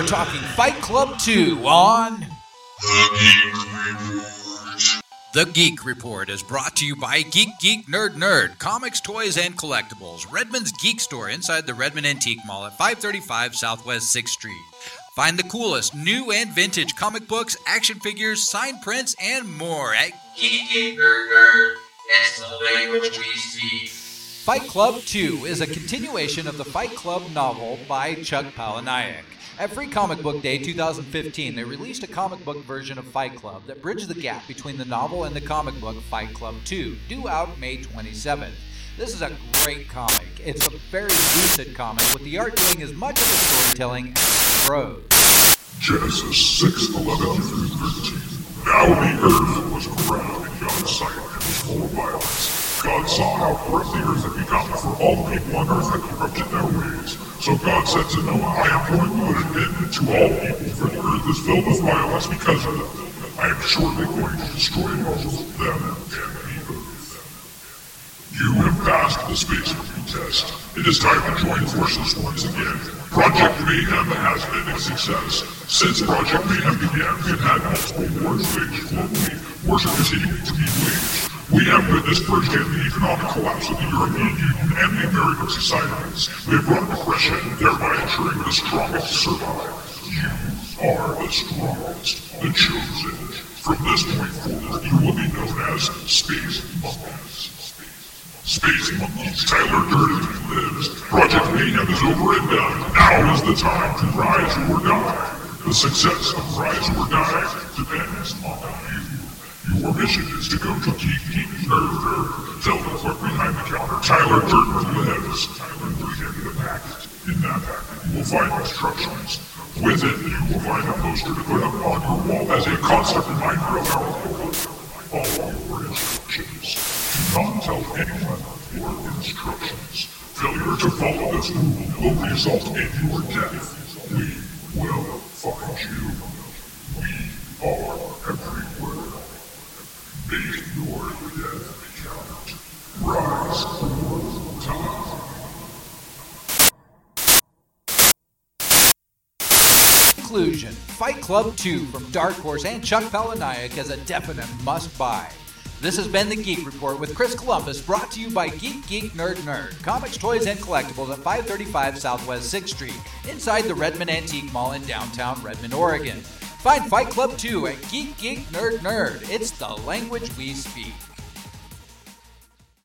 We're talking Fight Club 2 on The Geek Report is brought to you by Geek Geek Nerd Nerd, comics, toys, and collectibles. Redmond's Geek Store inside the Redmond Antique Mall at 535 Southwest 6th Street. Find the coolest new and vintage comic books, action figures, signed prints, and more at Geek Geek Nerd Nerd. It's the language we speak. Fight Club 2 is a continuation of the Fight Club novel by Chuck Palahniuk. At Free Comic Book Day 2015, they released a comic book version of Fight Club that bridged the gap between the novel and the comic book Fight Club 2, due out May 27th. This is a great comic. It's a very lucid comic with the art doing as much of the storytelling as prose. Genesis 6, 11 through 13. Now the earth was ground and young sight and full of violence. God saw how corrupt the earth had become, for all the people on earth had corrupted their ways. So God said to Noah, I am going to put an end to all people, for the earth is filled with violence because of them. I am surely going to destroy both of them and the earth. You have passed the space review test. It is time to join forces once again. Project Mayhem has been a success. Since Project Mayhem began, we've had multiple wars waged globally. Wars are continuing to be waged. We have witnessed firsthand the economic collapse of the European Union and the American societies. Have brought depression, thereby ensuring the strongest survive. You are the strongest, the chosen. From this point forward, you will be known as Space Monkeys. Space Monkeys, Tyler Durden lives. Project Mayhem is over and done. Now is the time to rise or die. The success of Rise or Die depends on you. Your mission is to go to Nerd Nerd. Tell the clerk behind the counter, Tyler Durden lives. And bring him the packet. In that packet, you will find instructions. With it, you will find a poster to put up on your wall as a constant reminder of our goal. Follow your instructions. Do not tell anyone your instructions. Failure to follow this rule will result in your death. We will find you. We are everywhere. Make your death count. Rise or die. Conclusion Fight Club 2 from Dark Horse and Chuck Palahniuk is a definite must buy. This has been the Geek Report with Chris Columbus, brought to you by Geek Geek Nerd Nerd, comics, toys, and collectibles at 535 Southwest 6th Street, inside the Redmond Antique Mall in downtown Redmond, Oregon. Find Fight Club 2 at Geek Geek Nerd Nerd. It's the language we speak.